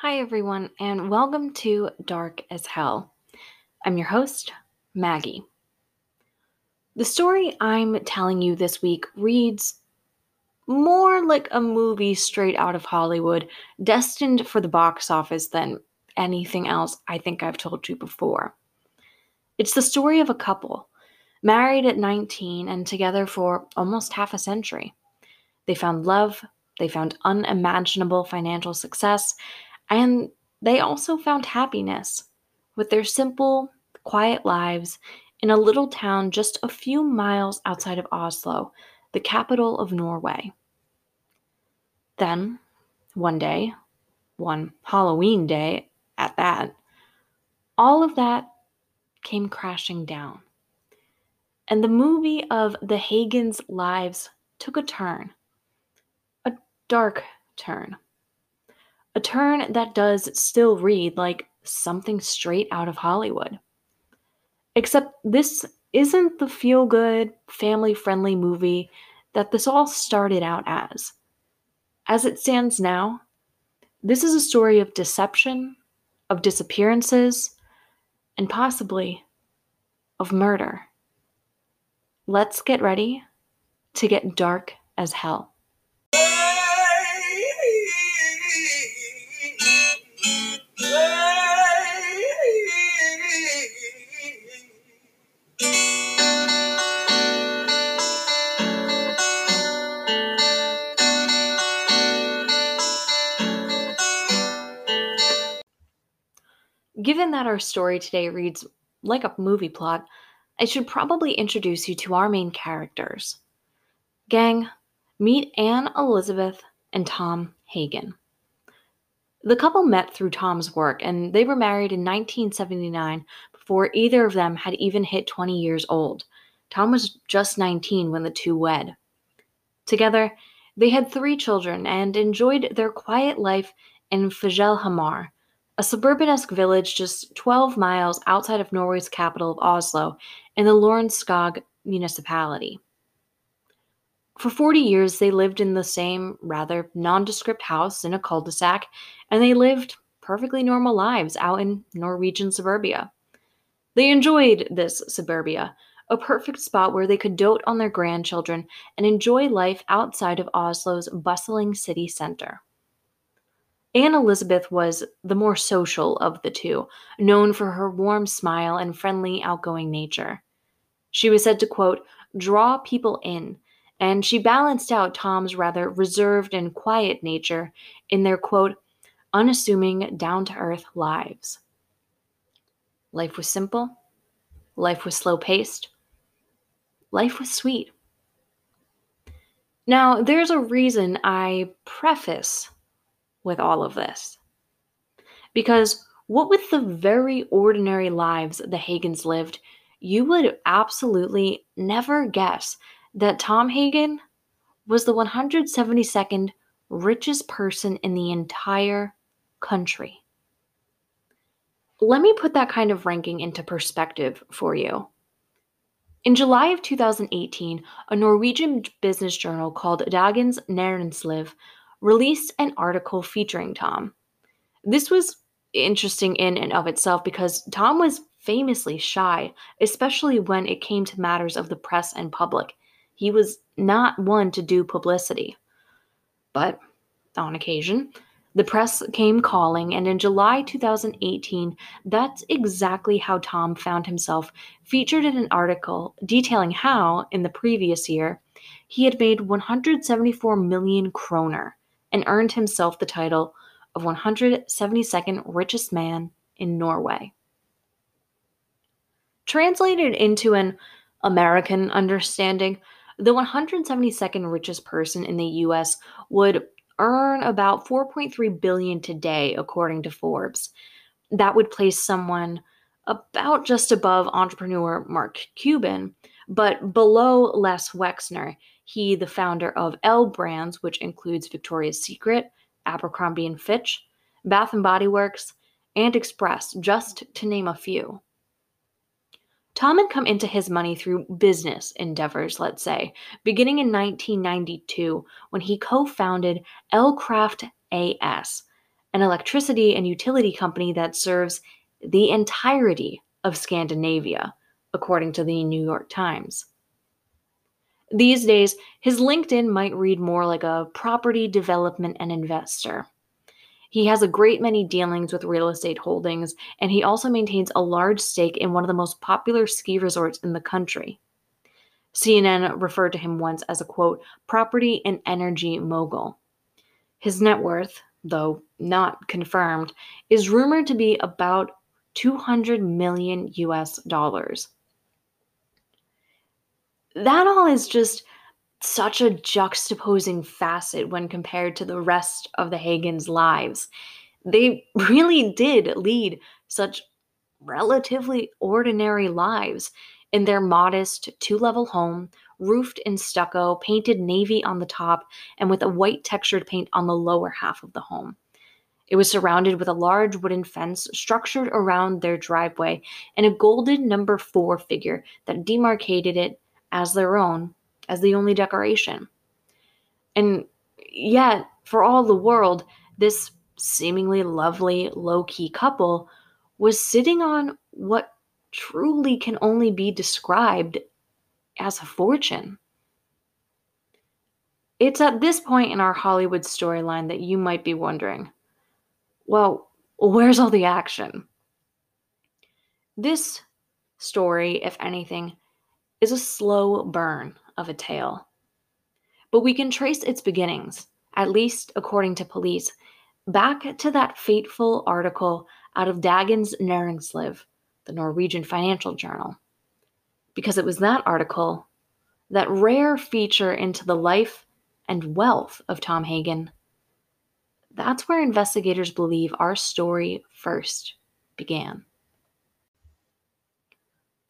Hi, everyone, and welcome to Dark as Hell. I'm your host, Maggie. The story I'm telling you this week reads more like a movie straight out of Hollywood, destined for the box office than anything else I think I've told you before. It's the story of a couple, married at 19 and together for almost half a century. They found love, they found unimaginable financial success, and they also found happiness with their simple, quiet lives in a little town just a few miles outside of Oslo, the capital of Norway. Then, one day, one Halloween day at that, all of that came crashing down. And the movie of the Hagens' lives took a turn, a dark turn. A turn that does still read like something straight out of Hollywood. Except this isn't the feel good, family friendly movie that this all started out as. As it stands now, this is a story of deception, of disappearances, and possibly of murder. Let's get ready to get dark as hell. Given that our story today reads like a movie plot, I should probably introduce you to our main characters. Gang, meet Anne Elizabeth and Tom Hagen. The couple met through Tom's work, and they were married in 1979 before either of them had even hit 20 years old. Tom was just 19 when the two wed. Together, they had three children and enjoyed their quiet life in Fjellhamar, a suburban-esque village just 12 miles outside of Norway's capital of Oslo in the Lørenskog municipality. For 40 years, they lived in the same rather nondescript house in a cul de sac, and they lived perfectly normal lives out in Norwegian suburbia. They enjoyed this suburbia, a perfect spot where they could dote on their grandchildren and enjoy life outside of Oslo's bustling city center. Anne Elizabeth was the more social of the two, known for her warm smile and friendly, outgoing nature. She was said to, quote, draw people in, and she balanced out Tom's rather reserved and quiet nature in their, quote, unassuming, down to earth lives. Life was simple, life was slow paced, life was sweet. Now, there's a reason I preface with all of this. Because what with the very ordinary lives the Hagens lived, you would absolutely never guess that Tom Hagen was the 172nd richest person in the entire country. Let me put that kind of ranking into perspective for you. In July of 2018, a Norwegian business journal called Dagens Næringsliv released an article featuring Tom. This was interesting in and of itself because Tom was famously shy, especially when it came to matters of the press and public. He was not one to do publicity. But on occasion, the press came calling, and in July 2018, that's exactly how Tom found himself featured in an article detailing how, in the previous year, he had made 174 million kroner, and earned himself the title of 172nd richest man in Norway. Translated into an American understanding, the 172nd richest person in the US would earn about 4.3 billion today according to Forbes. That would place someone about just above entrepreneur Mark Cuban, but below Les Wexner, he, the founder of L Brands, which includes Victoria's Secret, Abercrombie and Fitch, Bath and Body Works, and Express, just to name a few. Tom had come into his money through business endeavors, let's say, beginning in 1992 when he co founded Elkraft AS, an electricity and utility company that serves the entirety of Scandinavia, according to the New York Times. These days, his LinkedIn might read more like a property development and investor. He has a great many dealings with real estate holdings, and he also maintains a large stake in one of the most popular ski resorts in the country. CNN referred to him once as a quote, property and energy mogul. His net worth, though not confirmed, is rumored to be about 200 million US dollars that all is just such a juxtaposing facet when compared to the rest of the Hagens' lives. They really did lead such relatively ordinary lives in their modest two level home, roofed in stucco, painted navy on the top, and with a white textured paint on the lower half of the home. It was surrounded with a large wooden fence structured around their driveway and a golden number four figure that demarcated it as their own, as the only decoration. And yet, for all the world, this seemingly lovely, low key couple was sitting on what truly can only be described as a fortune. It's at this point in our Hollywood storyline that you might be wondering well, where's all the action? This story, if anything, is a slow burn of a tale. But we can trace its beginnings, at least according to police, back to that fateful article out of Dagens Næringsliv, the Norwegian financial journal. Because it was that article, that rare feature into the life and wealth of Tom Hagen, that's where investigators believe our story first began.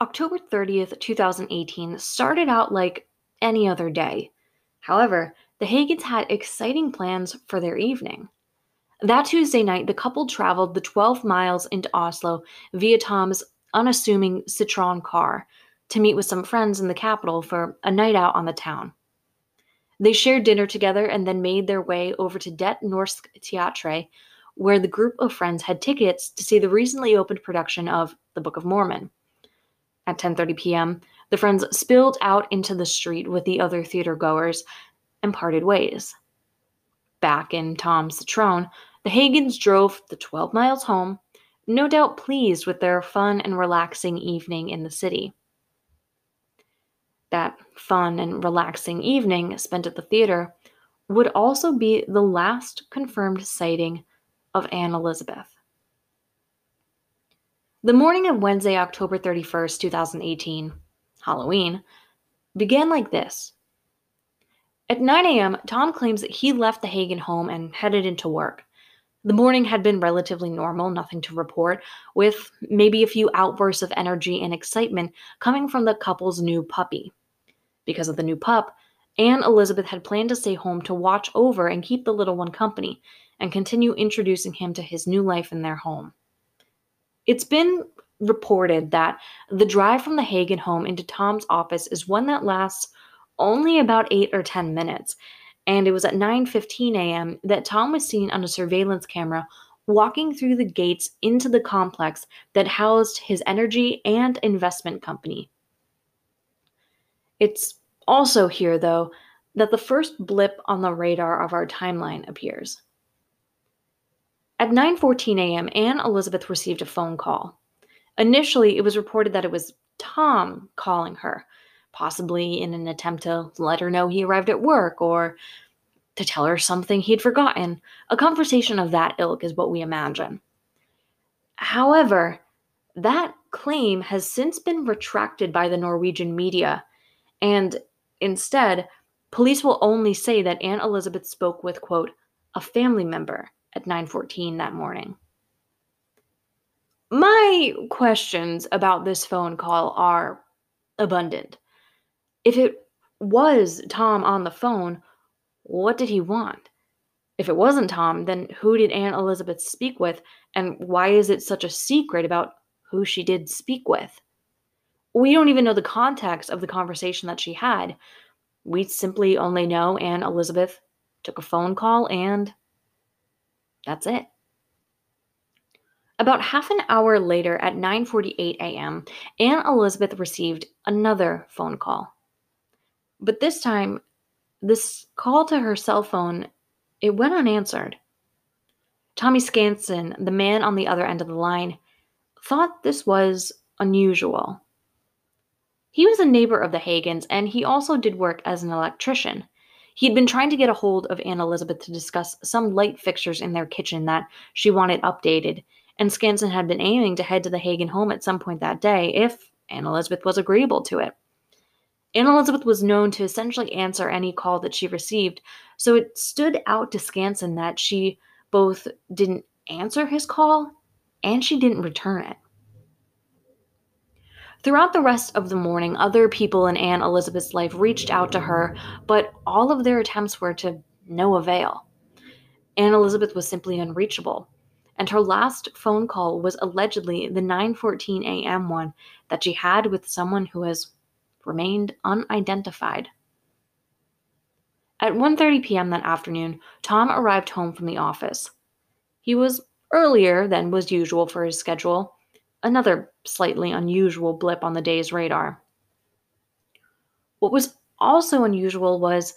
October 30th, 2018 started out like any other day. However, the Hagens had exciting plans for their evening. That Tuesday night, the couple traveled the 12 miles into Oslo via Tom's unassuming Citroen car to meet with some friends in the capital for a night out on the town. They shared dinner together and then made their way over to Det Norsk Teatre, where the group of friends had tickets to see the recently opened production of The Book of Mormon. At 10:30 p.m., the friends spilled out into the street with the other theater goers and parted ways. Back in Tom's Citroen, the Hagens drove the 12 miles home, no doubt pleased with their fun and relaxing evening in the city. That fun and relaxing evening spent at the theater would also be the last confirmed sighting of Anne Elizabeth. The morning of Wednesday, October 31st, 2018, Halloween, began like this. At 9 a.m., Tom claims that he left the Hagen home and headed into work. The morning had been relatively normal, nothing to report, with maybe a few outbursts of energy and excitement coming from the couple's new puppy. Because of the new pup, Anne Elizabeth had planned to stay home to watch over and keep the little one company and continue introducing him to his new life in their home. It's been reported that the drive from the Hagen home into Tom's office is one that lasts only about 8 or 10 minutes. And it was at 9:15 a.m. that Tom was seen on a surveillance camera walking through the gates into the complex that housed his energy and investment company. It's also here though that the first blip on the radar of our timeline appears. At 9:14 a.m., Anne Elizabeth received a phone call. Initially, it was reported that it was Tom calling her, possibly in an attempt to let her know he arrived at work or to tell her something he'd forgotten. A conversation of that ilk is what we imagine. However, that claim has since been retracted by the Norwegian media, and instead, police will only say that Anne Elizabeth spoke with, quote, a family member at 9:14 that morning. My questions about this phone call are abundant. If it was Tom on the phone, what did he want? If it wasn't Tom, then who did Anne Elizabeth speak with, and why is it such a secret about who she did speak with? We don't even know the context of the conversation that she had. We simply only know Anne Elizabeth took a phone call and that's it. About half an hour later at 9:48 a.m., Anne Elizabeth received another phone call. But this time, this call to her cell phone, it went unanswered. Tommy Skansen, the man on the other end of the line, thought this was unusual. He was a neighbor of the Hagens and he also did work as an electrician. He'd been trying to get a hold of Anne Elizabeth to discuss some light fixtures in their kitchen that she wanted updated, and Skansen had been aiming to head to the Hagen home at some point that day if Anne Elizabeth was agreeable to it. Anne Elizabeth was known to essentially answer any call that she received, so it stood out to Skansen that she both didn't answer his call and she didn't return it. Throughout the rest of the morning, other people in Anne Elizabeth's life reached out to her, but all of their attempts were to no avail. Anne Elizabeth was simply unreachable, and her last phone call was allegedly the 9:14 a.m. one that she had with someone who has remained unidentified. At 1:30 p.m. that afternoon, Tom arrived home from the office. He was earlier than was usual for his schedule, another slightly unusual blip on the day's radar. What was also unusual was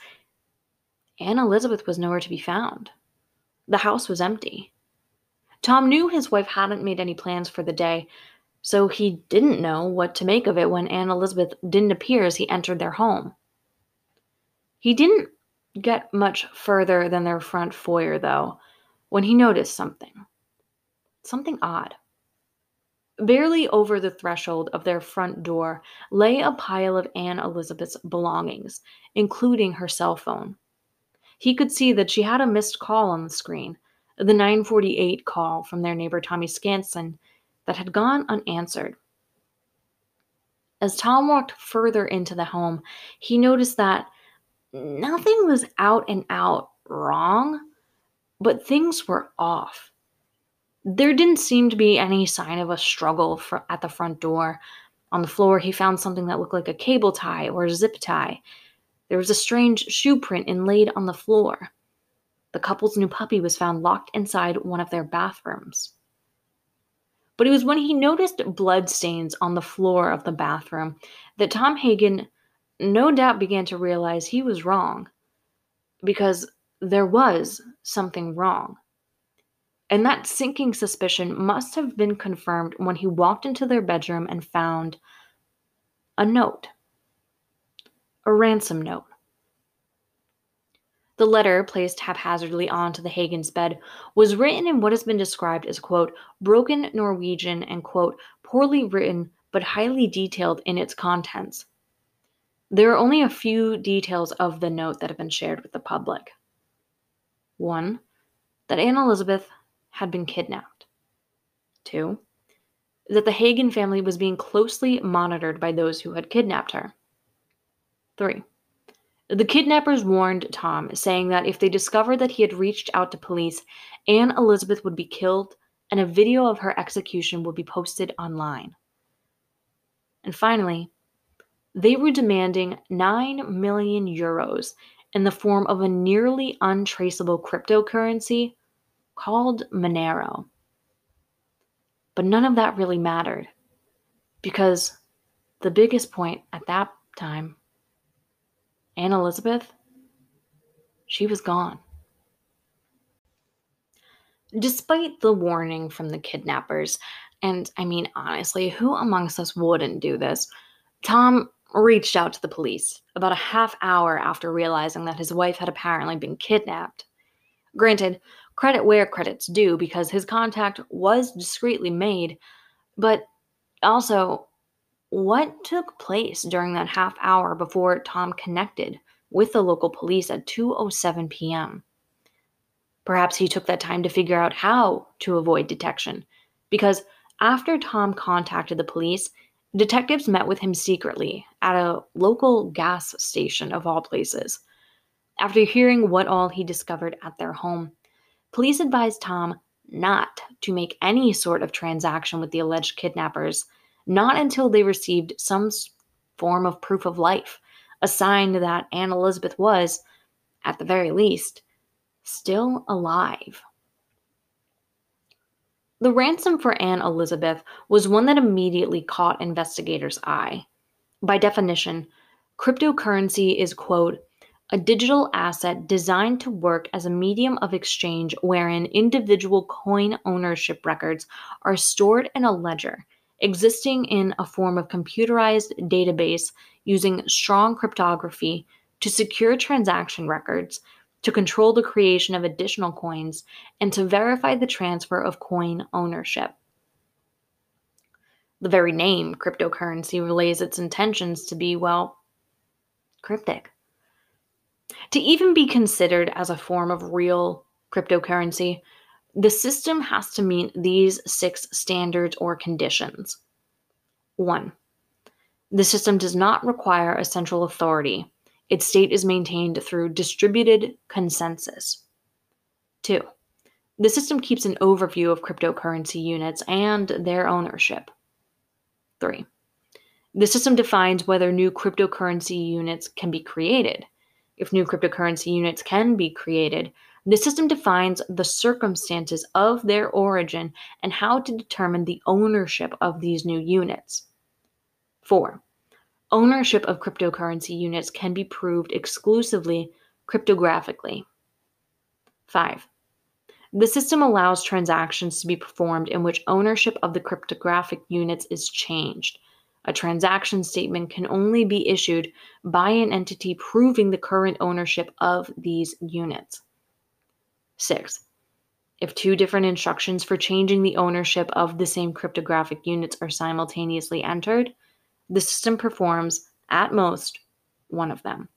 Anne Elizabeth was nowhere to be found. The house was empty. Tom knew his wife hadn't made any plans for the day, so he didn't know what to make of it when Anne Elizabeth didn't appear as he entered their home. He didn't get much further than their front foyer, though, when he noticed something. Something odd. Barely over the threshold of their front door lay a pile of Anne Elizabeth's belongings, including her cell phone. He could see that she had a missed call on the screen, the 948 call from their neighbor Tommy Skansen that had gone unanswered. As Tom walked further into the home, he noticed that nothing was out and out wrong, but things were off. There didn't seem to be any sign of a struggle for, at the front door. On the floor, he found something that looked like a cable tie or a zip tie. There was a strange shoe print inlaid on the floor. The couple's new puppy was found locked inside one of their bathrooms. But it was when he noticed blood stains on the floor of the bathroom that Tom Hagen no doubt began to realize he was wrong. Because there was something wrong. And that sinking suspicion must have been confirmed when he walked into their bedroom and found a note, a ransom note. The letter, placed haphazardly onto the Hagen's bed, was written in what has been described as, quote, broken Norwegian and, quote, poorly written but highly detailed in its contents. There are only a few details of the note that have been shared with the public. One, that Anne Elizabeth had been kidnapped. Two, that the Hagen family was being closely monitored by those who had kidnapped her. Three, the kidnappers warned Tom, saying that if they discovered that he had reached out to police, Anne Elizabeth would be killed and a video of her execution would be posted online. And finally, they were demanding 9 million euros in the form of a nearly untraceable cryptocurrency called Monero. But none of that really mattered because the biggest point at that time, Anne Elizabeth, she was gone. Despite the warning from the kidnappers, and I mean, honestly, who amongst us wouldn't do this? Tom reached out to the police about a half hour after realizing that his wife had apparently been kidnapped. Granted, credit where credit's due because his contact was discreetly made, but also, what took place during that half hour before Tom connected with the local police at 2:07 p.m.? Perhaps he took that time to figure out how to avoid detection because after Tom contacted the police, detectives met with him secretly at a local gas station of all places. After hearing what all he discovered at their home, police advised Tom not to make any sort of transaction with the alleged kidnappers, not until they received some form of proof of life, a sign that Anne Elizabeth was, at the very least, still alive. The ransom for Anne Elizabeth was one that immediately caught investigators' eye. By definition, cryptocurrency is, quote, a digital asset designed to work as a medium of exchange wherein individual coin ownership records are stored in a ledger existing in a form of computerized database using strong cryptography to secure transaction records, to control the creation of additional coins, and to verify the transfer of coin ownership. The very name cryptocurrency relays its intentions to be, well, cryptic. To even be considered as a form of real cryptocurrency, the system has to meet these six standards or conditions. One, the system does not require a central authority. Its state is maintained through distributed consensus. Two, the system keeps an overview of cryptocurrency units and their ownership. Three, the system defines whether new cryptocurrency units can be created. If new cryptocurrency units can be created, the system defines the circumstances of their origin and how to determine the ownership of these new units. 4. Ownership of cryptocurrency units can be proved exclusively cryptographically. 5. The system allows transactions to be performed in which ownership of the cryptographic units is changed. A transaction statement can only be issued by an entity proving the current ownership of these units. 6. If two different instructions for changing the ownership of the same cryptographic units are simultaneously entered, the system performs, at most, one of them.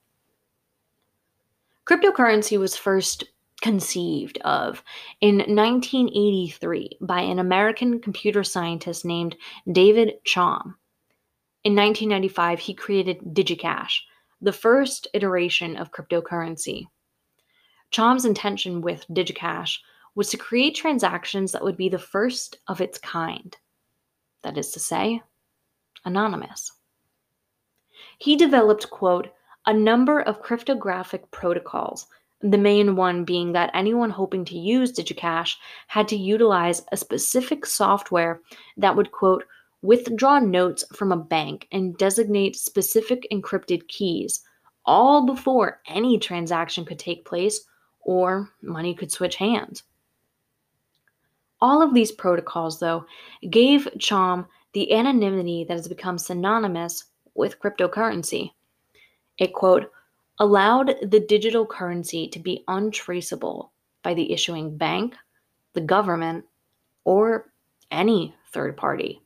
Cryptocurrency was first conceived of in 1983 by an American computer scientist named David Chaum. In 1995, he created DigiCash, the first iteration of cryptocurrency. Chaum's intention with DigiCash was to create transactions that would be the first of its kind. That is to say, anonymous. He developed, quote, a number of cryptographic protocols, the main one being that anyone hoping to use DigiCash had to utilize a specific software that would, quote, withdraw notes from a bank and designate specific encrypted keys, all before any transaction could take place or money could switch hands. All of these protocols, though, gave Chaum the anonymity that has become synonymous with cryptocurrency. It, quote, allowed the digital currency to be untraceable by the issuing bank, the government, or any third party.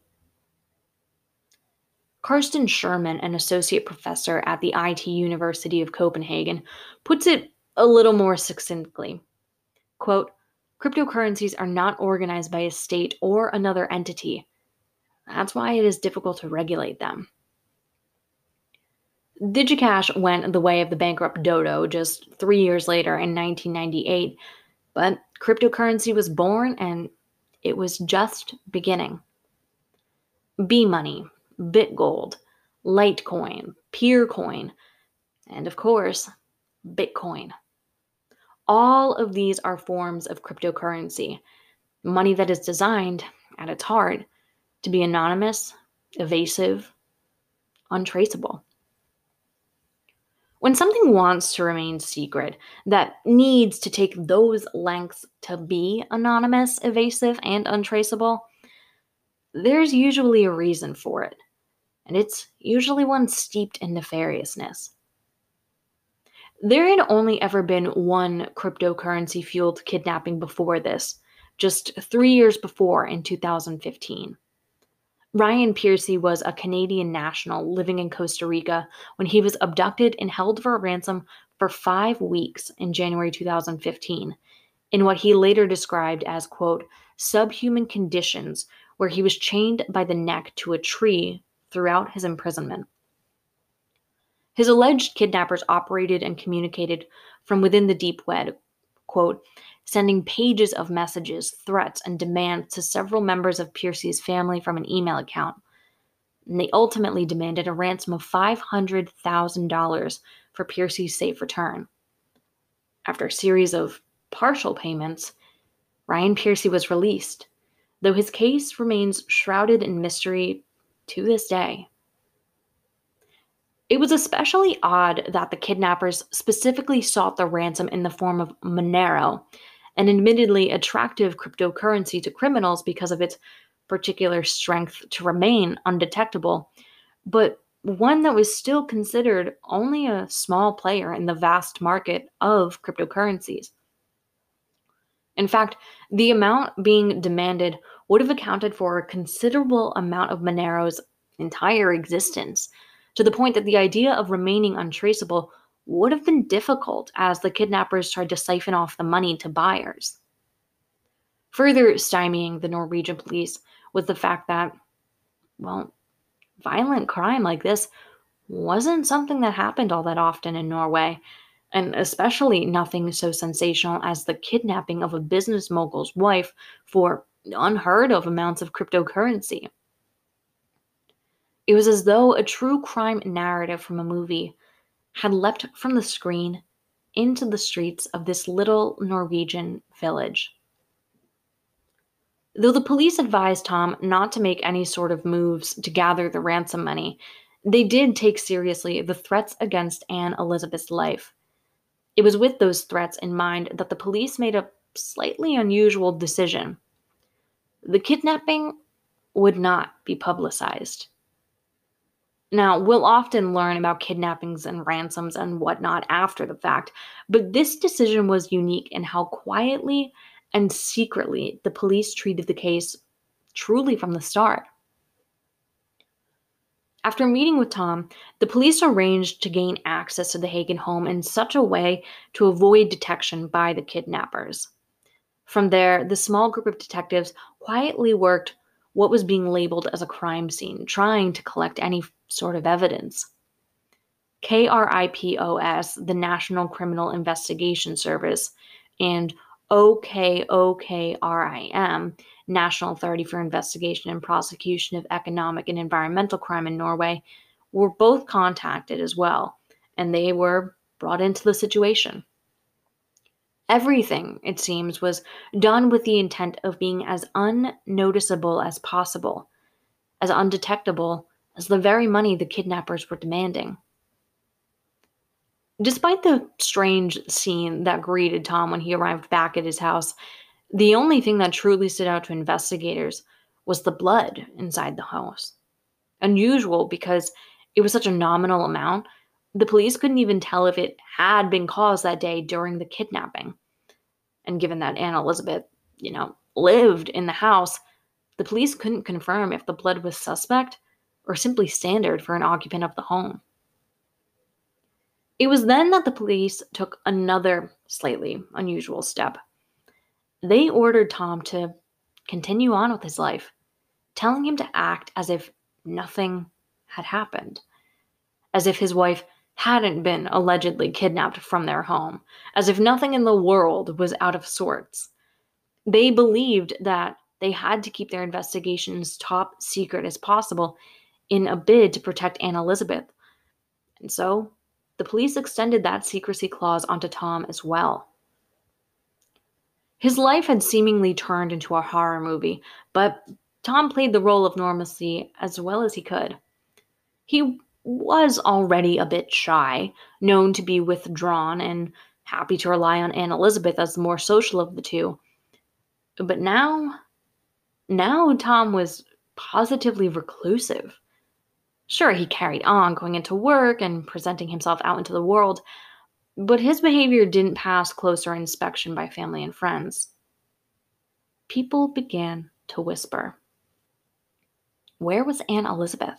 Carsten Sherman, an associate professor at the IT University of Copenhagen, puts it a little more succinctly. Quote, cryptocurrencies are not organized by a state or another entity. That's why it is difficult to regulate them. DigiCash went the way of the bankrupt Dodo just three years later in 1998, but cryptocurrency was born and it was just beginning. B Money, BitGold, Litecoin, Peercoin, and of course, Bitcoin. All of these are forms of cryptocurrency, money that is designed, at its heart, to be anonymous, evasive, untraceable. When something wants to remain secret, that needs to take those lengths to be anonymous, evasive, and untraceable, there's usually a reason for it, and it's usually one steeped in nefariousness. There had only ever been one cryptocurrency fueled kidnapping before this, just three years before in 2015. Ryan Piercy was a Canadian national living in Costa Rica when he was abducted and held for a ransom for five weeks in January 2015, in what he later described as, quote, subhuman conditions where he was chained by the neck to a tree throughout his imprisonment. His alleged kidnappers operated and communicated from within the deep web, quote, sending pages of messages, threats, and demands to several members of Piercy's family from an email account. And they ultimately demanded a ransom of $500,000 for Piercy's safe return. After a series of partial payments, Ryan Piercy was released, though his case remains shrouded in mystery to this day. It was especially odd that the kidnappers specifically sought the ransom in the form of Monero, an admittedly attractive cryptocurrency to criminals because of its particular strength to remain undetectable, but one that was still considered only a small player in the vast market of cryptocurrencies. In fact, the amount being demanded would have accounted for a considerable amount of Monero's entire existence, to the point that the idea of remaining untraceable would have been difficult as the kidnappers tried to siphon off the money to buyers. Further stymieing the Norwegian police was the fact that, well, violent crime like this wasn't something that happened all that often in Norway, and especially nothing so sensational as the kidnapping of a business mogul's wife for unheard of amounts of cryptocurrency. It was as though a true crime narrative from a movie had leapt from the screen into the streets of this little Norwegian village. Though the police advised Tom not to make any sort of moves to gather the ransom money, they did take seriously the threats against Anne Elizabeth's life. It was with those threats in mind that the police made a slightly unusual decision. The kidnapping would not be publicized. Now, we'll often learn about kidnappings and ransoms and whatnot after the fact, but this decision was unique in how quietly and secretly the police treated the case truly from the start. After meeting with Tom, the police arranged to gain access to the Hagen home in such a way to avoid detection by the kidnappers. From there, the small group of detectives quietly worked what was being labeled as a crime scene, trying to collect any sort of evidence. KRIPOS, the National Criminal Investigation Service, and OKOKRIM, National Authority for Investigation and Prosecution of Economic and Environmental Crime in Norway, were both contacted as well, and they were brought into the situation. Everything, it seems, was done with the intent of being as unnoticeable as possible, as undetectable as the very money the kidnappers were demanding. Despite the strange scene that greeted Tom when he arrived back at his house, the only thing that truly stood out to investigators was the blood inside the house. Unusual because it was such a nominal amount, the police couldn't even tell if it had been caused that day during the kidnapping. And given that Anne Elizabeth, you know, lived in the house, the police couldn't confirm if the blood was suspect or simply standard for an occupant of the home. It was then that the police took another slightly unusual step. They ordered Tom to continue on with his life, telling him to act as if nothing had happened, as if his wife hadn't been allegedly kidnapped from their home, as if nothing in the world was out of sorts. They believed that they had to keep their investigations top secret as possible in a bid to protect Anne Elizabeth. And so the police extended that secrecy clause onto Tom as well. His life had seemingly turned into a horror movie, but Tom played the role of normalcy as well as he could. He was already a bit shy, known to be withdrawn and happy to rely on Anne Elizabeth as the more social of the two. But now, now Tom was positively reclusive. Sure, he carried on going into work and presenting himself out into the world, but his behavior didn't pass closer inspection by family and friends. People began to whisper. Where was Anne Elizabeth?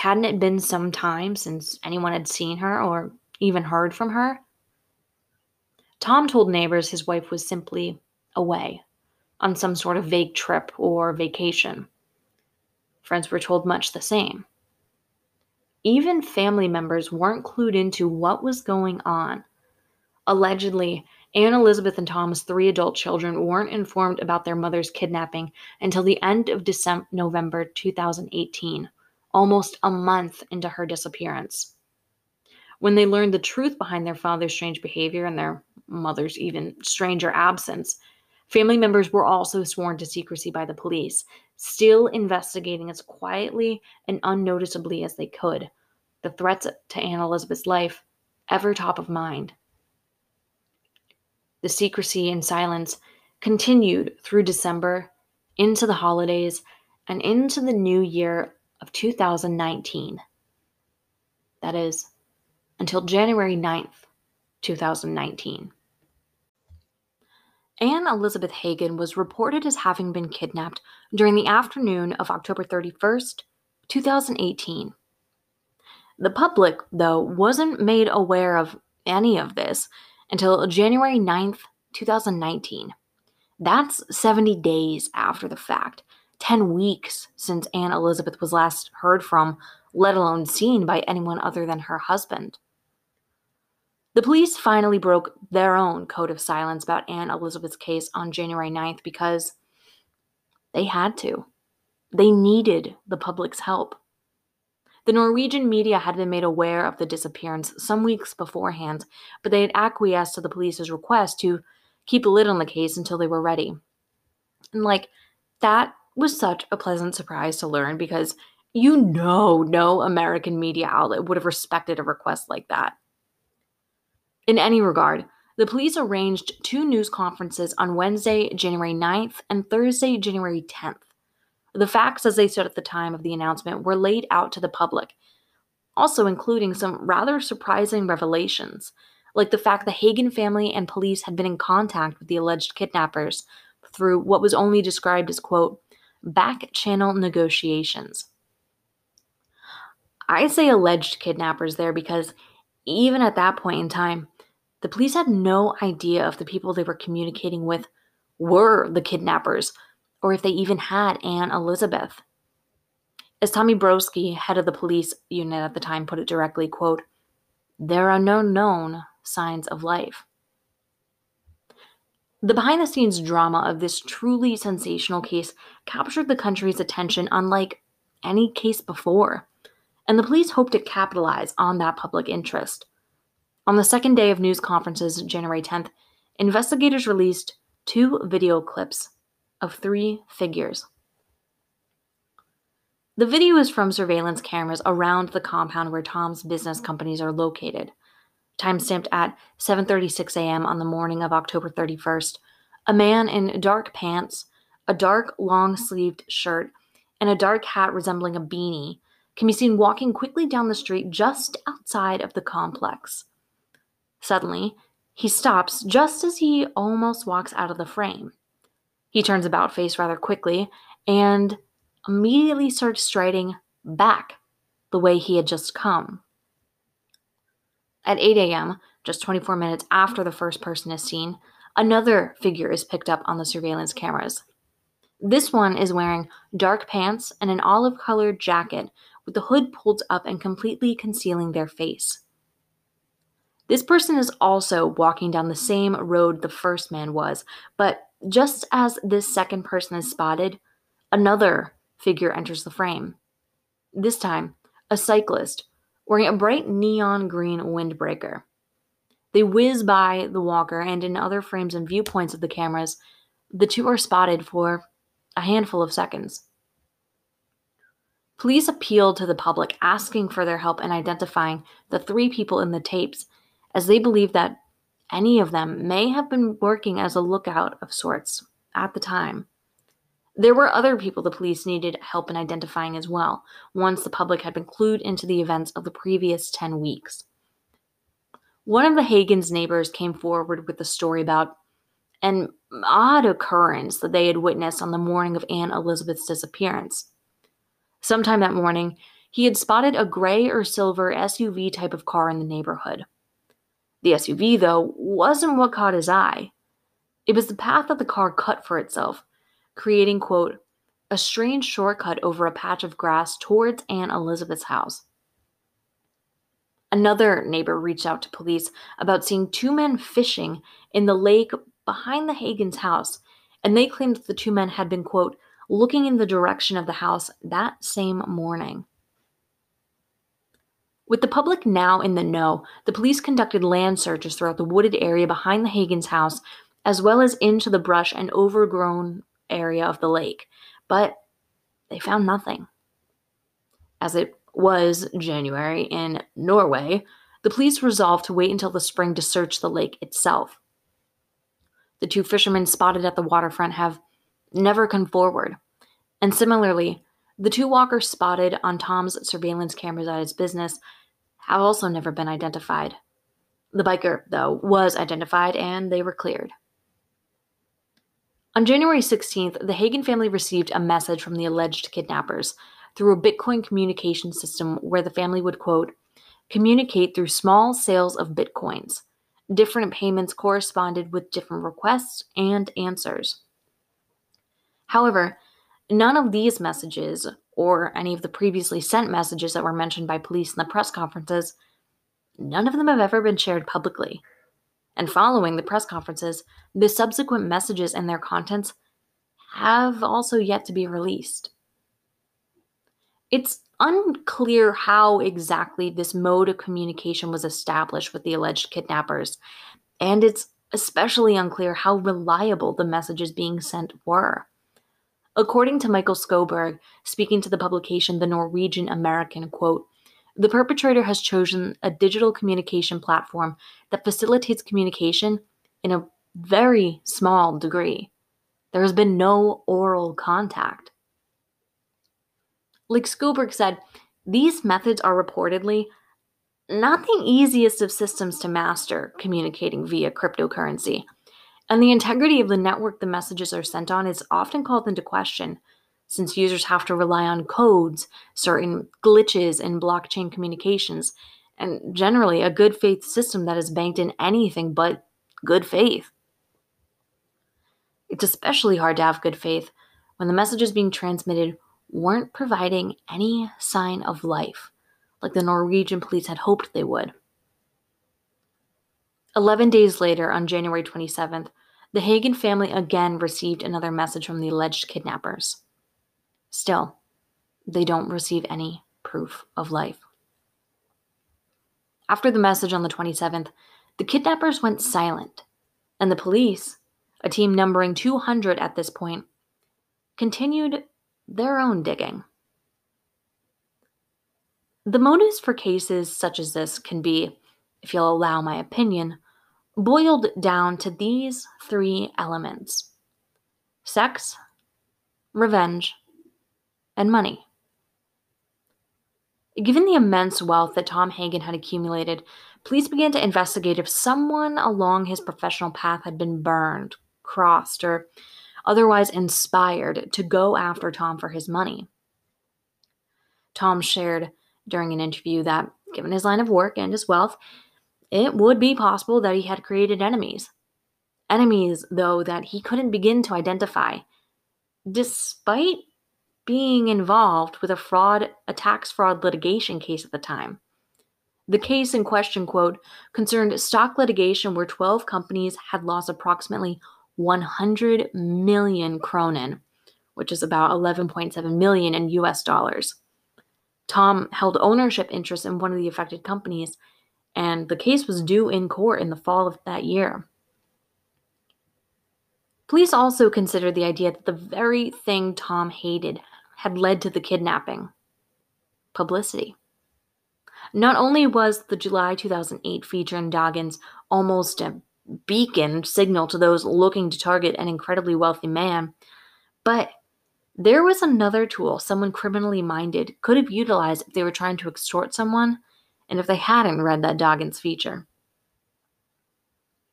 Hadn't it been some time since anyone had seen her or even heard from her? Tom told neighbors his wife was simply away on some sort of vague trip or vacation. Friends were told much the same. Even family members weren't clued into what was going on. Allegedly, Anne Elizabeth and Tom's three adult children weren't informed about their mother's kidnapping until the end of December, November 2018, almost a month into her disappearance. When they learned the truth behind their father's strange behavior and their mother's even stranger absence, Family members were also sworn to secrecy by the police, still investigating as quietly and unnoticeably as they could, the threats to Anne Elizabeth's life ever top of mind. The secrecy and silence continued through December, into the holidays, and into the new year of 2019. That is, until January 9th, 2019. Anne Elizabeth Hagen was reported as having been kidnapped during the afternoon of October 31st, 2018. The public, though, wasn't made aware of any of this until January 9th, 2019. That's 70 days after the fact, 10 weeks since Anne Elizabeth was last heard from, let alone seen by anyone other than her husband. The police finally broke their own code of silence about Anne Elizabeth's case on January 9th because they had to. They needed the public's help. The Norwegian media had been made aware of the disappearance some weeks beforehand, but they had acquiesced to the police's request to keep a lid on the case until they were ready. And, like, that was such a pleasant surprise to learn because you know no American media outlet would have respected a request like that. In any regard, the police arranged two news conferences on Wednesday, January 9th and Thursday, January 10th. The facts as they stood at the time of the announcement were laid out to the public, also including some rather surprising revelations, like the fact the Hagen family and police had been in contact with the alleged kidnappers through what was only described as, quote, back channel negotiations. I say alleged kidnappers there because even at that point in time, the police had no idea if the people they were communicating with were the kidnappers or if they even had Anne Elizabeth. As Tommy Brøske, head of the police unit at the time, put it directly, quote, there are no known signs of life. The behind the scenes drama of this truly sensational case captured the country's attention unlike any case before, and the police hoped to capitalize on that public interest. On the second day of news conferences, January 10th, investigators released two video clips of three figures. The video is from surveillance cameras around the compound where Tom's business companies are located. Timestamped at 7:36 a.m. on the morning of October 31st, a man in dark pants, a dark long-sleeved shirt, and a dark hat resembling a beanie can be seen walking quickly down the street just outside of the complex. Suddenly, he stops just as he almost walks out of the frame. He turns about face rather quickly and immediately starts striding back the way he had just come. At 8 a.m., just 24 minutes after the first person is seen, another figure is picked up on the surveillance cameras. This one is wearing dark pants and an olive colored jacket with the hood pulled up and completely concealing their face. This person is also walking down the same road the first man was, but just as this second person is spotted, another figure enters the frame. This time, a cyclist wearing a bright neon green windbreaker. They whiz by the walker, and in other frames and viewpoints of the cameras, the two are spotted for a handful of seconds. Police appealed to the public, asking for their help in identifying the three people in the tapes as they believe that any of them may have been working as a lookout of sorts at the time. There were other people the police needed help in identifying as well, once the public had been clued into the events of the previous 10 weeks. One of the Hagen's neighbors came forward with a story about an odd occurrence that they had witnessed on the morning of Anne Elizabeth's disappearance. Sometime that morning, he had spotted a gray or silver SUV type of car in the neighborhood. The SUV, though, wasn't what caught his eye. It was the path that the car cut for itself, creating, quote, a strange shortcut over a patch of grass towards Anne Elizabeth's house. Another neighbor reached out to police about seeing two men fishing in the lake behind the Hagen's house, and they claimed that the two men had been, quote, looking in the direction of the house that same morning. With the public now in the know, the police conducted land searches throughout the wooded area behind the Hagen's house as well as into the brush and overgrown area of the lake, but they found nothing. As it was January in Norway, the police resolved to wait until the spring to search the lake itself. The two fishermen spotted at the waterfront have never come forward. And similarly, the two walkers spotted on Tom's surveillance cameras at his business have also never been identified. The biker, though, was identified and they were cleared. On January 16th, the Hagen family received a message from the alleged kidnappers through a Bitcoin communication system where the family would, quote, communicate through small sales of Bitcoins. Different payments corresponded with different requests and answers. However, none of these messages, or any of the previously sent messages that were mentioned by police in the press conferences, none of them have ever been shared publicly. And following the press conferences, the subsequent messages and their contents have also yet to be released. It's unclear how exactly this mode of communication was established with the alleged kidnappers, and it's especially unclear how reliable the messages being sent were. According to Michael Skovberg, speaking to the publication The Norwegian American, quote, the perpetrator has chosen a digital communication platform that facilitates communication in a very small degree. There has been no oral contact. Like Skovberg said, these methods are reportedly not the easiest of systems to master communicating via cryptocurrency. And the integrity of the network the messages are sent on is often called into question, since users have to rely on codes, certain glitches in blockchain communications, and generally a good faith system that is banked in anything but good faith. It's especially hard to have good faith when the messages being transmitted weren't providing any sign of life, like the Norwegian police had hoped they would. Eleven days later, on January 27th, the Hagen family again received another message from the alleged kidnappers. Still, they don't receive any proof of life. After the message on the 27th, the kidnappers went silent, and the police, a team numbering 200 at this point, continued their own digging. The motives for cases such as this can be, if you'll allow my opinion, boiled down to these three elements sex, revenge, and money. Given the immense wealth that Tom Hagen had accumulated, police began to investigate if someone along his professional path had been burned, crossed, or otherwise inspired to go after Tom for his money. Tom shared during an interview that, given his line of work and his wealth, it would be possible that he had created enemies. Enemies, though, that he couldn't begin to identify, despite being involved with a fraud, a tax fraud litigation case at the time. The case in question, quote, concerned stock litigation where 12 companies had lost approximately 100 million kronen, which is about 11.7 million in US dollars. Tom held ownership interest in one of the affected companies, and the case was due in court in the fall of that year. Police also considered the idea that the very thing Tom hated had led to the kidnapping publicity. Not only was the July 2008 feature in Dagens almost a beacon signal to those looking to target an incredibly wealthy man. But there was another tool someone criminally minded could have utilized if they were trying to extort someone and if they hadn't read that Dagens feature.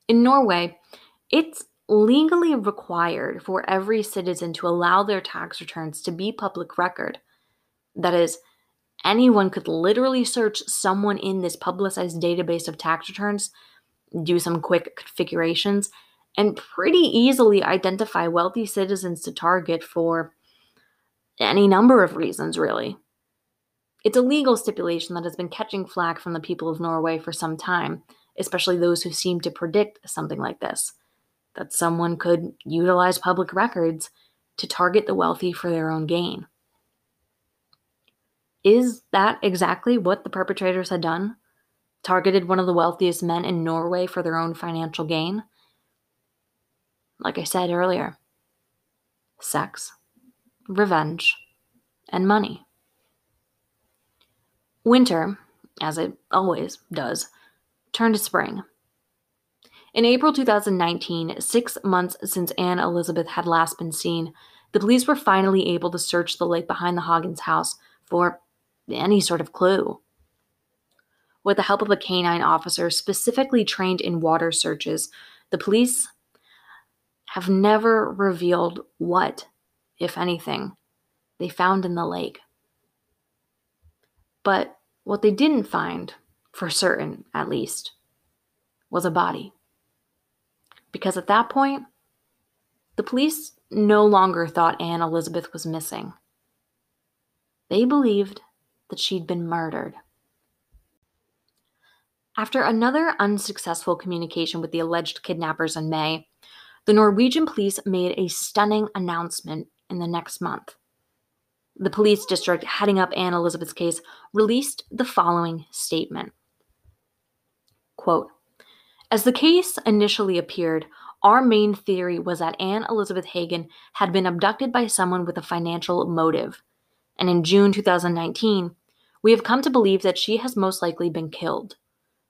In Norway, it's legally required for every citizen to allow their tax returns to be public record. That is, anyone could literally search someone in this publicized database of tax returns do some quick configurations, and pretty easily identify wealthy citizens to target for any number of reasons, really. It's a legal stipulation that has been catching flack from the people of Norway for some time, especially those who seem to predict something like this that someone could utilize public records to target the wealthy for their own gain. Is that exactly what the perpetrators had done? targeted one of the wealthiest men in Norway for their own financial gain? like I said earlier sex, revenge, and money. Winter, as it always does, turned to spring. In April 2019, six months since Anne Elizabeth had last been seen, the police were finally able to search the lake behind the Hagens house for any sort of clue. With the help of a canine officer specifically trained in water searches, the police have never revealed what, if anything, they found in the lake. But what they didn't find, for certain at least, was a body. Because at that point, the police no longer thought Anne Elizabeth was missing. They believed that she'd been murdered. After another unsuccessful communication with the alleged kidnappers in May, the Norwegian police made a stunning announcement in the next month. The police district heading up Anne Elizabeth's case released the following statement Quote, As the case initially appeared, our main theory was that Anne Elizabeth Hagen had been abducted by someone with a financial motive. And in June 2019, we have come to believe that she has most likely been killed.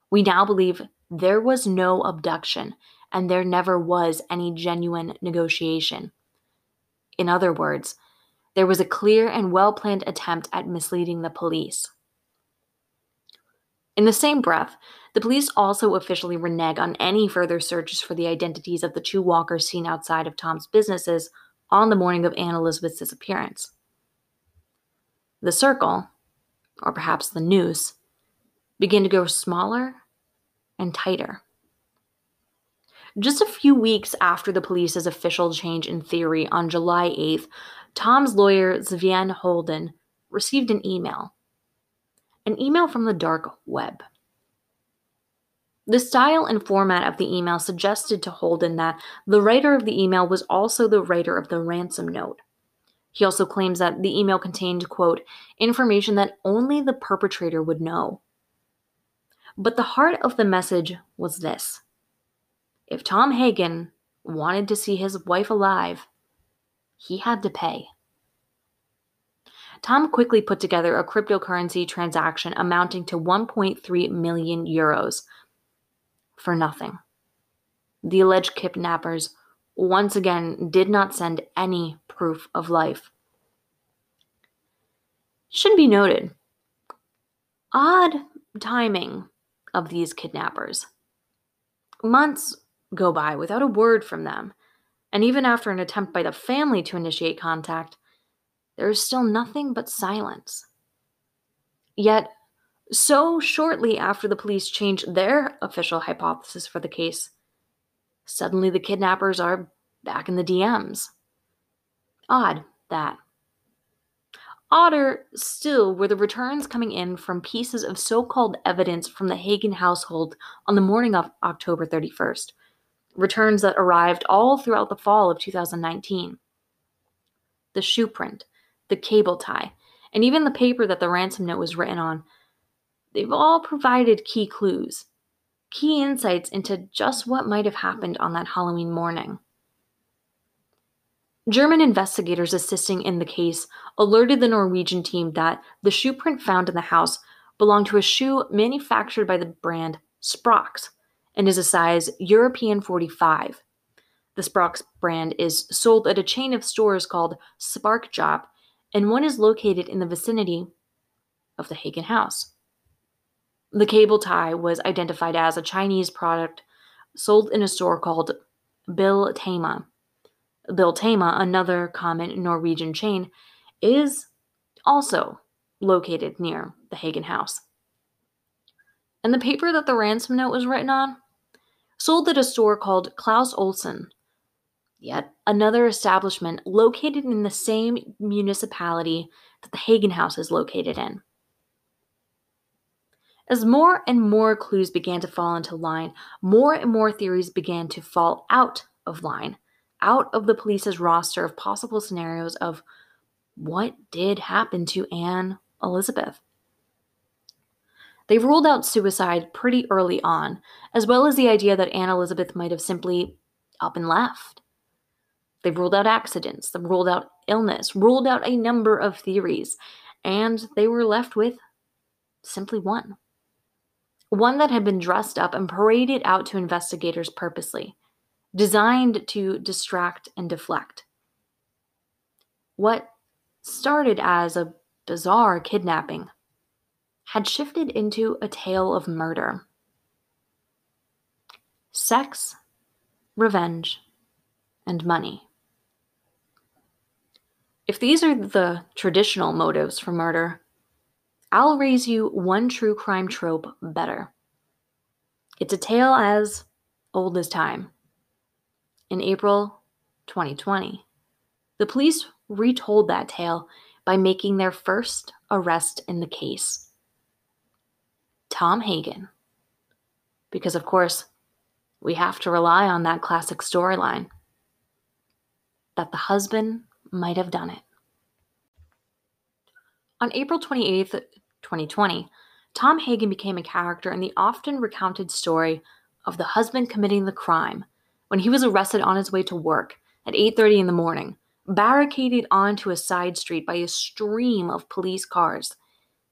We now believe there was no abduction and there never was any genuine negotiation. In other words, there was a clear and well planned attempt at misleading the police. In the same breath, the police also officially renege on any further searches for the identities of the two walkers seen outside of Tom's businesses on the morning of Anne Elizabeth's disappearance. The circle, or perhaps the noose, began to grow smaller and tighter. Just a few weeks after the police's official change in theory on July 8th, Tom's lawyer, Svein Holden, received an email. An email from the dark web. The style and format of the email suggested to Holden that the writer of the email was also the writer of the ransom note. He also claims that the email contained, quote, information that only the perpetrator would know. But the heart of the message was this if Tom Hagen wanted to see his wife alive, he had to pay. Tom quickly put together a cryptocurrency transaction amounting to 1.3 million euros for nothing. The alleged kidnappers once again did not send any proof of life. Should be noted odd timing of these kidnappers. Months go by without a word from them, and even after an attempt by the family to initiate contact, there is still nothing but silence. Yet, so shortly after the police changed their official hypothesis for the case, suddenly the kidnappers are back in the DMs. Odd, that. Odder still were the returns coming in from pieces of so called evidence from the Hagen household on the morning of October 31st, returns that arrived all throughout the fall of 2019. The shoe print, the cable tie, and even the paper that the ransom note was written on, they've all provided key clues, key insights into just what might have happened on that Halloween morning. German investigators assisting in the case alerted the Norwegian team that the shoe print found in the house belonged to a shoe manufactured by the brand Sprox and is a size European 45. The Sprox brand is sold at a chain of stores called Spark Job, and one is located in the vicinity of the Hagen house. The cable tie was identified as a Chinese product sold in a store called Biltema. Biltema, another common Norwegian chain, is also located near the Hagen house. And the paper that the ransom note was written on sold at a store called Clas Ohlson, yet another establishment located in the same municipality that the Hagen House is located in. As more and more clues began to fall into line, more and more theories began to fall out of line, out of the police's roster of possible scenarios of what did happen to Anne Elizabeth. They ruled out suicide pretty early on, as well as the idea that Anne Elizabeth might have simply up and left, They've ruled out accidents, they've ruled out illness, ruled out a number of theories, and they were left with simply one. One that had been dressed up and paraded out to investigators purposely, designed to distract and deflect. What started as a bizarre kidnapping had shifted into a tale of murder. Sex, revenge, and money. If these are the traditional motives for murder, I'll raise you one true crime trope better. It's a tale as old as time. In April 2020, the police retold that tale by making their first arrest in the case. Tom Hagen. Because, of course, we have to rely on that classic storyline that the husband might have done it. On April 28, 2020, Tom Hagen became a character in the often recounted story of the husband committing the crime when he was arrested on his way to work at 8:30 in the morning, barricaded onto a side street by a stream of police cars.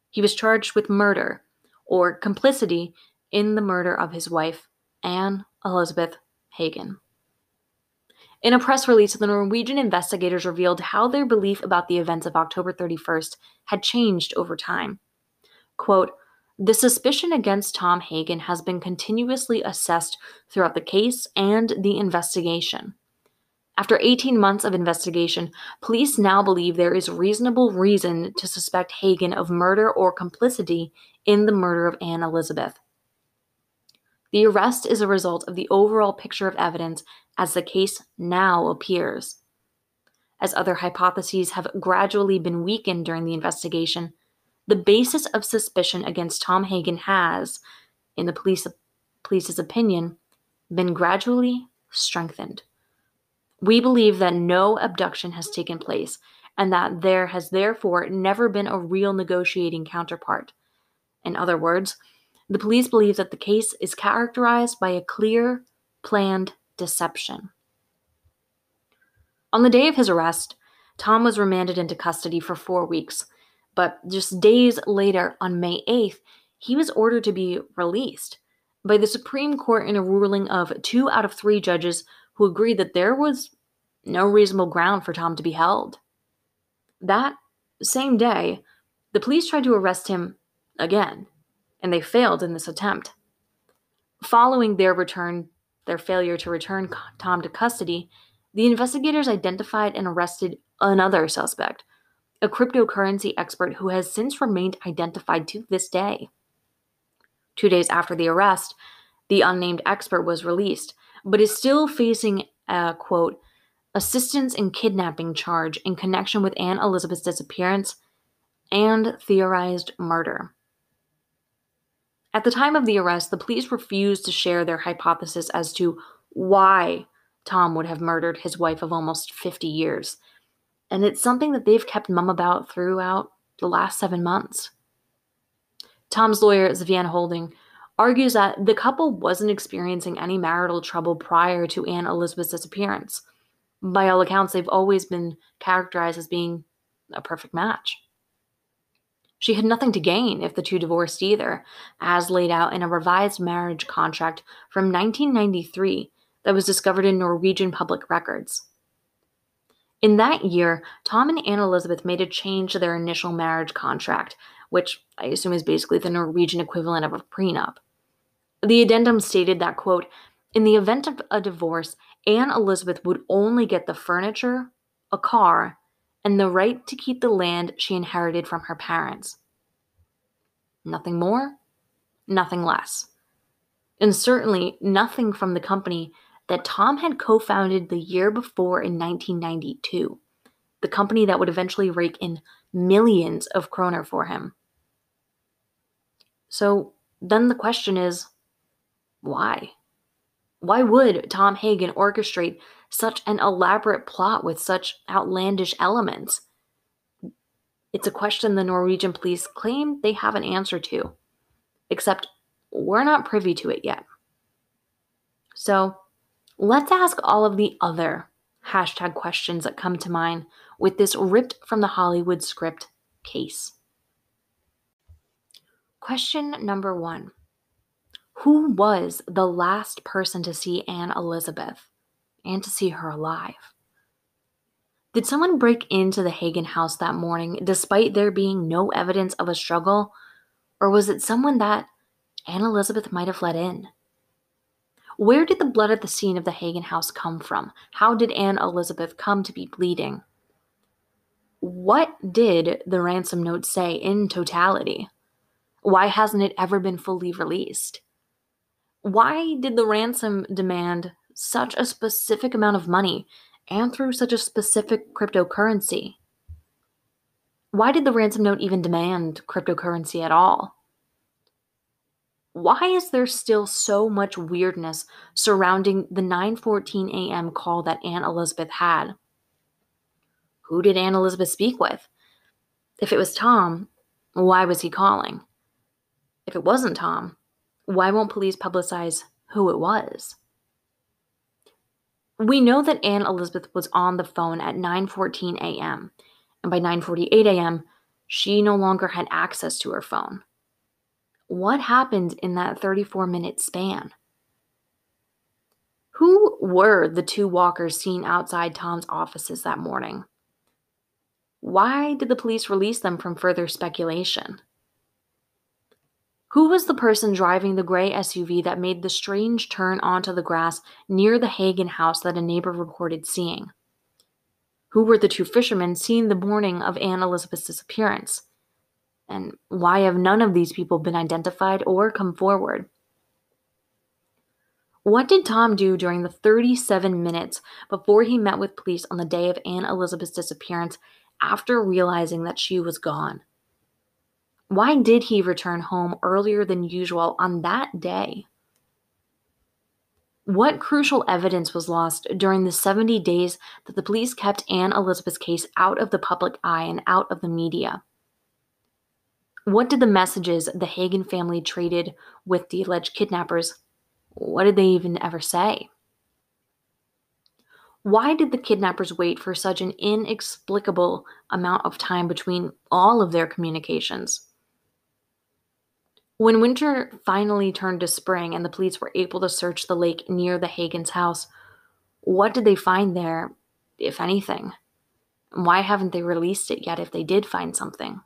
He was charged with murder or complicity in the murder of his wife, Anne Elizabeth Hagen. In a press release, the Norwegian investigators revealed how their belief about the events of October 31st had changed over time. Quote, the suspicion against Tom Hagen has been continuously assessed throughout the case and the investigation. After 18 months of investigation, police now believe there is reasonable reason to suspect Hagen of murder or complicity in the murder of Anne Elizabeth. The arrest is a result of the overall picture of evidence as the case now appears. As other hypotheses have gradually been weakened during the investigation, the basis of suspicion against Tom Hagen has, in the police, police's opinion, been gradually strengthened. We believe that no abduction has taken place and that there has therefore never been a real negotiating counterpart. In other words, the police believe that the case is characterized by a clear, planned deception. On the day of his arrest, Tom was remanded into custody for four weeks, but just days later, on May 8th, he was ordered to be released by the Supreme Court in a ruling of two out of three judges who agreed that there was no reasonable ground for Tom to be held. That same day, the police tried to arrest him again and they failed in this attempt. Following their return, their failure to return Tom to custody, the investigators identified and arrested another suspect, a cryptocurrency expert who has since remained identified to this day. Two days after the arrest, the unnamed expert was released, but is still facing a quote, assistance in kidnapping charge in connection with Anne Elizabeth's disappearance and theorized murder. At the time of the arrest, the police refused to share their hypothesis as to why Tom would have murdered his wife of almost 50 years. And it's something that they've kept mum about throughout the last seven months. Tom's lawyer, Svein Holden, argues that the couple wasn't experiencing any marital trouble prior to Anne Elizabeth's disappearance. By all accounts, they've always been characterized as being a perfect match. She had nothing to gain if the two divorced either, as laid out in a revised marriage contract from 1993 that was discovered in Norwegian public records. In that year, Tom and Anne Elizabeth made a change to their initial marriage contract, which I assume is basically the Norwegian equivalent of a prenup. The addendum stated that, quote, in the event of a divorce, Anne Elizabeth would only get the furniture, a car, and the right to keep the land she inherited from her parents. Nothing more, nothing less. And certainly nothing from the company that Tom had co founded the year before in 1992, the company that would eventually rake in millions of kroner for him. So then the question is why? Why would Tom Hagen orchestrate such an elaborate plot with such outlandish elements? It's a question the Norwegian police claim they have an answer to, except we're not privy to it yet. So let's ask all of the other hashtag questions that come to mind with this ripped from the Hollywood script case. Question number one Who was the last person to see Anne Elizabeth and to see her alive? Did someone break into the Hagen house that morning despite there being no evidence of a struggle? Or was it someone that Anne Elizabeth might have let in? Where did the blood at the scene of the Hagen house come from? How did Anne Elizabeth come to be bleeding? What did the ransom note say in totality? Why hasn't it ever been fully released? Why did the ransom demand such a specific amount of money and through such a specific cryptocurrency? Why did the ransom note even demand cryptocurrency at all? Why is there still so much weirdness surrounding the 9:14 a.m. call that Anne Elizabeth had? Who did Anne Elizabeth speak with? If it was Tom, why was he calling? If it wasn't Tom, why won't police publicize who it was? We know that Anne Elizabeth was on the phone at 9:14 a.m. and by 9:48 a.m. she no longer had access to her phone. What happened in that 34-minute span? Who were the two walkers seen outside Tom's offices that morning? Why did the police release them from further speculation? Who was the person driving the gray SUV that made the strange turn onto the grass near the Hagen house that a neighbor reported seeing? Who were the two fishermen seen the morning of Anne Elizabeth's disappearance? And why have none of these people been identified or come forward? What did Tom do during the 37 minutes before he met with police on the day of Anne Elizabeth's disappearance after realizing that she was gone? Why did he return home earlier than usual on that day? What crucial evidence was lost during the 70 days that the police kept Anne Elizabeth's case out of the public eye and out of the media? What did the messages the Hagen family traded with the alleged kidnappers, what did they even ever say? Why did the kidnappers wait for such an inexplicable amount of time between all of their communications? When winter finally turned to spring and the police were able to search the lake near the Hagen's house, what did they find there, if anything? Why haven't they released it yet if they did find something?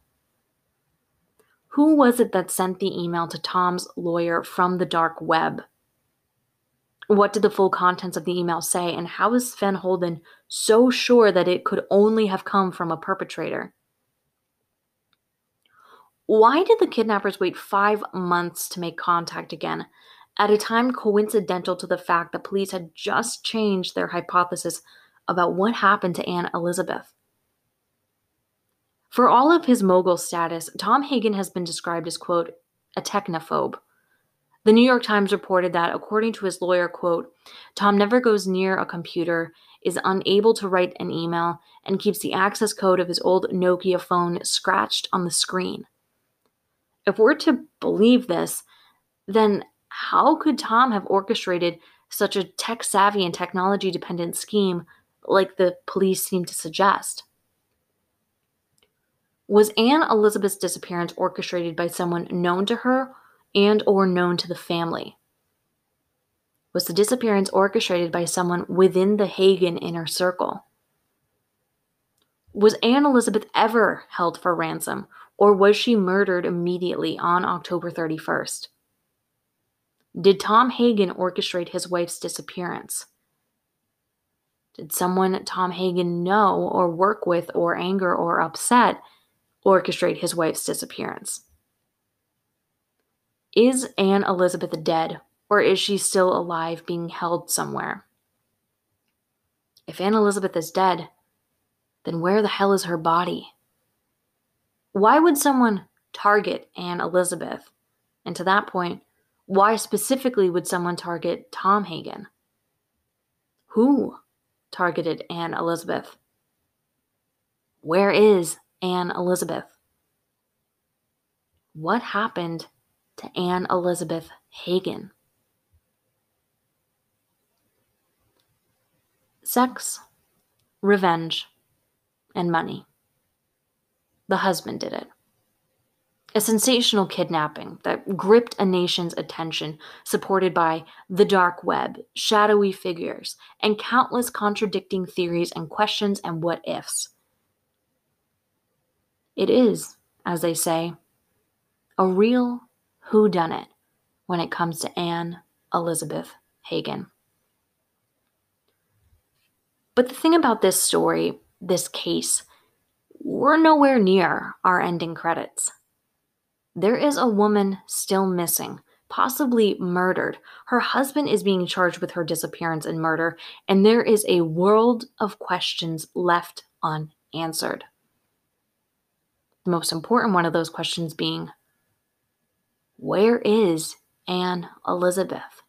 Who was it that sent the email to Tom's lawyer from the dark web? What did the full contents of the email say, and how is Sven Holden so sure that it could only have come from a perpetrator? Why did the kidnappers wait five months to make contact again, at a time coincidental to the fact that police had just changed their hypothesis about what happened to Anne Elizabeth? For all of his mogul status, Tom Hagen has been described as, quote, a technophobe. The New York Times reported that, according to his lawyer, quote, Tom never goes near a computer, is unable to write an email, and keeps the access code of his old Nokia phone scratched on the screen. If we're to believe this, then how could Tom have orchestrated such a tech savvy and technology dependent scheme like the police seem to suggest? Was Anne Elizabeth's disappearance orchestrated by someone known to her and or known to the family? Was the disappearance orchestrated by someone within the Hagen inner circle? Was Anne Elizabeth ever held for ransom or was she murdered immediately on October 31st? Did Tom Hagen orchestrate his wife's disappearance? Did someone Tom Hagen know or work with or anger or upset orchestrate his wife's disappearance? Is Anne Elizabeth dead or is she still alive being held somewhere? If Anne Elizabeth is dead, then where the hell is her body? Why would someone target Anne Elizabeth? And to that point, why specifically would someone target Tom Hagen? Who targeted Anne Elizabeth? Where is Anne Elizabeth? What happened to Anne Elizabeth Hagen? Sex revenge, and money. The husband did it. A sensational kidnapping that gripped a nation's attention, supported by the dark web, shadowy figures, and countless contradicting theories and questions and what ifs. It is, as they say, a real whodunit when it comes to Anne Elizabeth Hagen. But the thing about this story, this case, we're nowhere near our ending credits. There is a woman still missing, possibly murdered. Her husband is being charged with her disappearance and murder, and there is a world of questions left unanswered. The most important one of those questions being Where is Anne Elizabeth?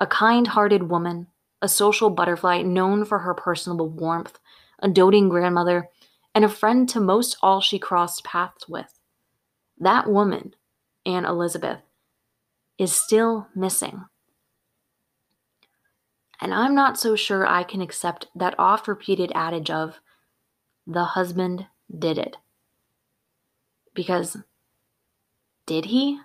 A kind hearted woman, a social butterfly known for her personable warmth, a doting grandmother, and a friend to most all she crossed paths with. That woman, Anne Elizabeth, is still missing. And I'm not so sure I can accept that oft repeated adage of, the husband did it. Because, did he?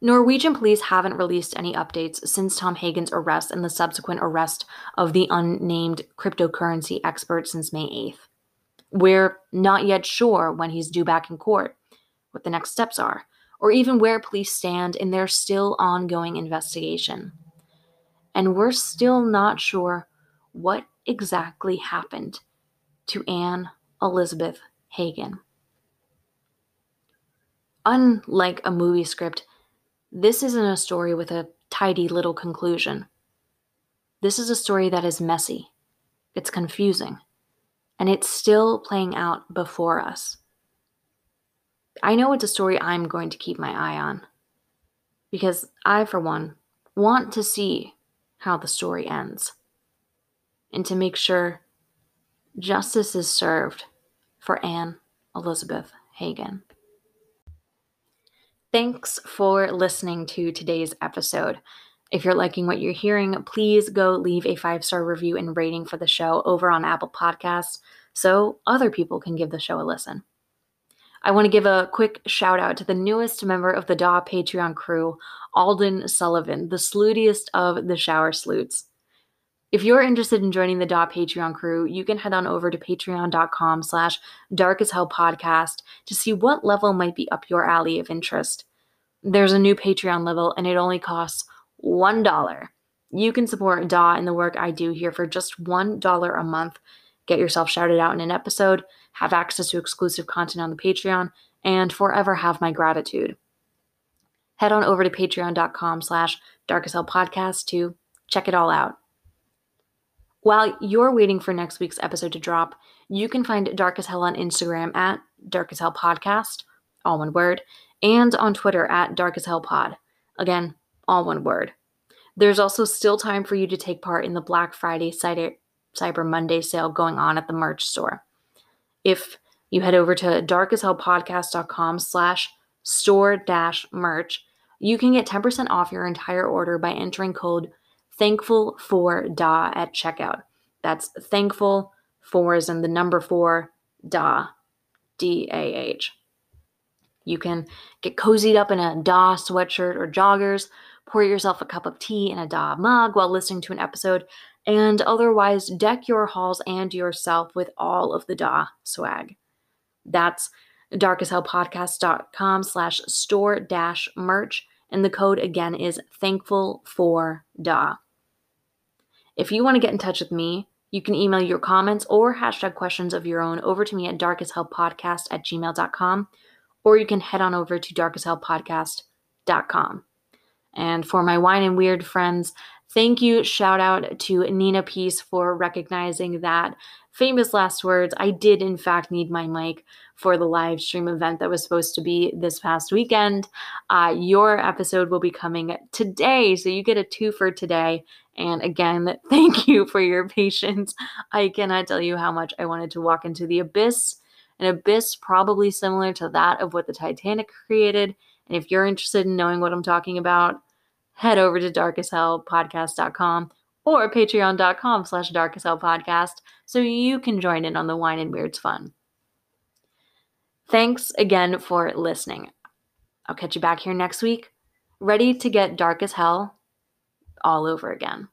Norwegian police haven't released any updates since Tom Hagen's arrest and the subsequent arrest of the unnamed cryptocurrency expert since May 8th. We're not yet sure when he's due back in court, what the next steps are, or even where police stand in their still ongoing investigation. And we're still not sure what exactly happened to Anne Elizabeth Hagen. Unlike a movie script, this isn't a story with a tidy little conclusion. This is a story that is messy, it's confusing, and it's still playing out before us. I know it's a story I'm going to keep my eye on because I, for one, want to see how the story ends and to make sure justice is served for Anne Elizabeth Hagen. Thanks for listening to today's episode. If you're liking what you're hearing, please go leave a five star review and rating for the show over on Apple Podcasts so other people can give the show a listen. I want to give a quick shout out to the newest member of the DAH Patreon crew, Alden Sullivan, the slutiest of the shower sleuts. If you're interested in joining the DAH Patreon crew, you can head on over to patreon.com slash dark as hell podcast to see what level might be up your alley of interest. There's a new Patreon level and it only costs $1. You can support DAH and the work I do here for just $1 a month. Get yourself shouted out in an episode, have access to exclusive content on the Patreon, and forever have my gratitude. Head on over to patreon.com slash darkashellpodcast to check it all out. While you're waiting for next week's episode to drop, you can find Dark as Hell on Instagram at Dark as Hell Podcast, all one word, and on Twitter at Dark as Hell Pod. Again, all one word. There's also still time for you to take part in the Black Friday Cyber Monday sale going on at the merch store. If you head over to darkashellpodcast.com slash store dash merch, you can get 10% off your entire order by entering code thankful for da at checkout. That's thankful for is in the number four da, D A H. You can get cozied up in a da sweatshirt or joggers, pour yourself a cup of tea in a da mug while listening to an episode, and otherwise deck your halls and yourself with all of the da swag. That's darkashellpodcast.com slash store dash merch and the code again is thankful for da if you want to get in touch with me, you can email your comments or hashtag questions of your own over to me at darkashellpodcast at gmail.com, or you can head on over to darkashellpodcast.com. And for my wine and weird friends, thank you. Shout out to Nina Peace for recognizing that famous last words. I did, in fact, need my mic for the live stream event that was supposed to be this past weekend. Uh, your episode will be coming today, so you get a two for today. And again, thank you for your patience. I cannot tell you how much I wanted to walk into the abyss, an abyss probably similar to that of what the Titanic created. And if you're interested in knowing what I'm talking about, head over to darkashellpodcast.com or patreon.com slash dark as hell podcast so you can join in on the wine and weirds fun. Thanks again for listening. I'll catch you back here next week, ready to get dark as hell all over again.